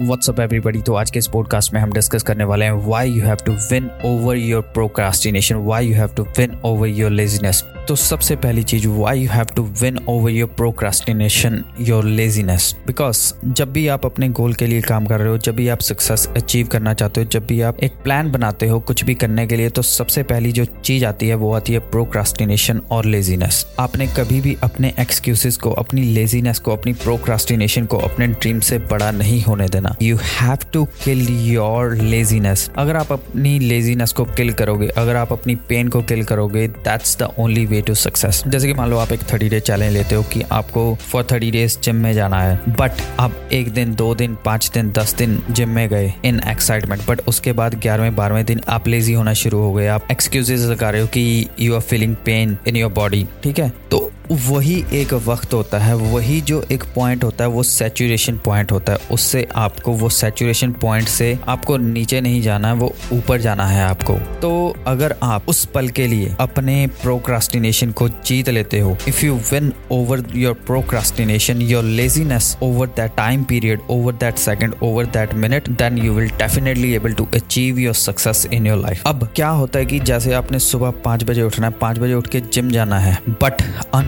WhatsApp everybody तो आज के इस पॉडकास्ट में हम डिस्कस करने वाले हैं why you have to win over your procrastination why you have to win over your laziness तो सबसे पहली चीज़ why you have to win over your procrastination your laziness because जब भी आप अपने गोल के लिए काम कर रहे हो, जब भी आप सक्सेस अचीव करना चाहते हो, जब भी आप एक प्लान बनाते हो कुछ भी करने के लिए तो सबसे पहली जो चीज़ आती है वो आती है प्रोक्रास्टिनेशन और लेजीनेस आपने कभी भी अपने एक्सक्यूजेस को, अपनी लेजीनेस को, अपनी प्रोक्रास्टिनेशन को अपने ड्रीम से बड़ा नहीं होने देना. You have to kill your laziness अगर आप अपनी लेजीनेस को किल करोगे, अगर आप अपनी पेन को किल करोगे that's the only way to success जैसे कि मान लो आप एक थर्टी डे चैलेंज लेते हो कि आपको फॉर थर्टी डेज़ जिम में जाना है बट आप एक दिन, दो दिन, पाँच दिन, दस दिन जिम में गए इन एक्साइटमेंट बट उसके बाद ग्यारहवें, बारहवें दिन आप लेजी होना शुरू हो गए। आप एक्सक्यूजेस लगा रहे हो कि you are feeling pain in your body ठीक है? तो वही एक वक्त होता है, वही जो एक पॉइंट होता है, वो सेचुरेशन पॉइंट होता है। उससे आपको, वो सेचुरेशन पॉइंट से आपको नीचे नहीं जाना है, वो ऊपर जाना है आपको। तो अगर आप उस पल के लिए अपने प्रोक्रास्टिनेशन को जीत लेते हो if you win over your procrastination your laziness over that time period over that second over that minute then you will definitely able to achieve your success in your life अब क्या होता है कि जैसे आपने सुबह पाँच बजे उठना है, पाँच बजे उठ के जिम जाना है बट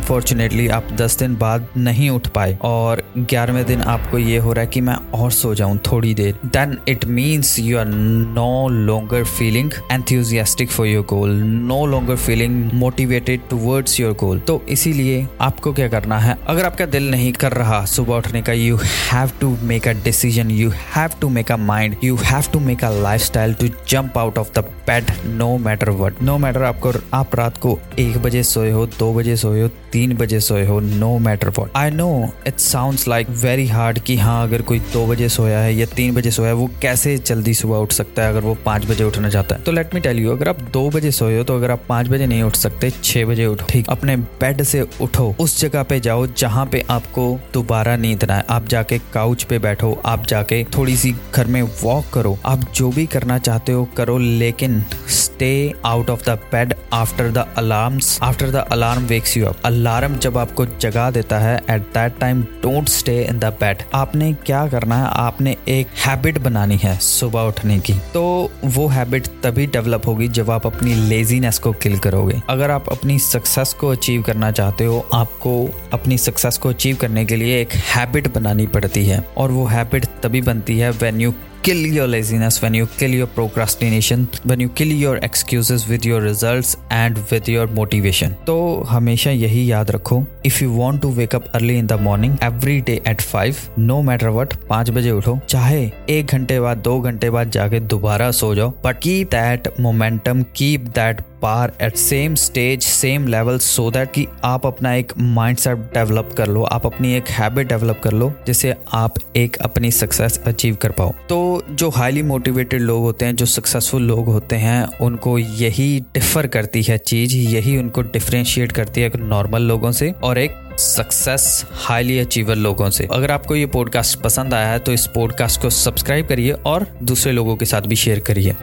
अनफॉर्चुनेटली आप दस दिन बाद नहीं उठ पाए और ग्यारहवें दिन आपको ये हो रहा है कि मैं और सो जाऊँ थोड़ी देर। Then it means you are no longer feeling enthusiastic for your goal no longer feeling motivated towards your goal तो इसीलिए आपको क्या करना है? अगर आपका दिल नहीं कर रहा सुबह उठने का you have to make a decision you have to make a mind you have to make a lifestyle to jump out of the bed no matter what no matter आपको, आप रात को एक बजे सोए हो, दो बजे सोए हो तीन बजे सोए हो no matter what I know it sound like very hard कि हाँ अगर कोई दो बजे सोया है या तीन बजे सोया है, वो कैसे जल्दी सुबह उठ सकता है अगर वो पाँच बजे उठना चाहता है? तो लेट मी टेल यू अगर आप दो बजे सोए हो तो अगर आप पाँच बजे नहीं उठ सकते, छह बजे उठो। ठीक। अपने बेड से उठो, उस जगह पे जाओ जहाँ पे आपको दोबारा नींद ना है आप जाके काउच पे बैठो, आप जाके थोड़ी सी घर में वॉक करो। आप जो भी करना चाहते हो करो, लेकिन stay out of the bed after the alarm after the alarm wakes you up alarm जब आपको जगा देता है at that time don't stay in the bed आपने क्या करना है? आपने एक हैबिट बनानी है सुबह उठने की। तो वो हैबिट तभी डेवलप होगी जब आप अपनी लेजीनेस को किल करोगे। अगर आप अपनी सक्सेस को अचीव करना चाहते हो, आपको अपनी सक्सेस को अचीव करने के लिए एक हैबिट बनानी पड़ती है। और वो हैबिट तभी बनती है when you kill your laziness, when you kill your procrastination, when you kill your excuses with your results and with your motivation. तो हमेशा यही याद रखो you want to wake up early in the morning every day at five no matter what पाँच बजे उठो चाहे एक घंटे बाद दो घंटे बाद जाके दोबारा सो जाओ but keep that momentum keep that par at same stage same level so that कि आप अपना एक माइंड सेट डेवलप कर लो, आप अपनी एक हैबिट डेवलप कर लो, जिससे आप एक अपनी सक्सेस अचीव कर पाओ। तो जो हाईली मोटिवेटेड लोग होते हैं, जो सक्सेसफुल लोग होते हैं, उनको यही डिफर करती है चीज़, यही उनको डिफ्रेंशिएट करती है नॉर्मल लोगों से और एक सक्सेस हाईली अचीवर लोगों से। अगर आपको ये पॉडकास्ट पसंद आया है तो इस पॉडकास्ट को सब्सक्राइब करिए और दूसरे लोगों के साथ भी शेयर करिए।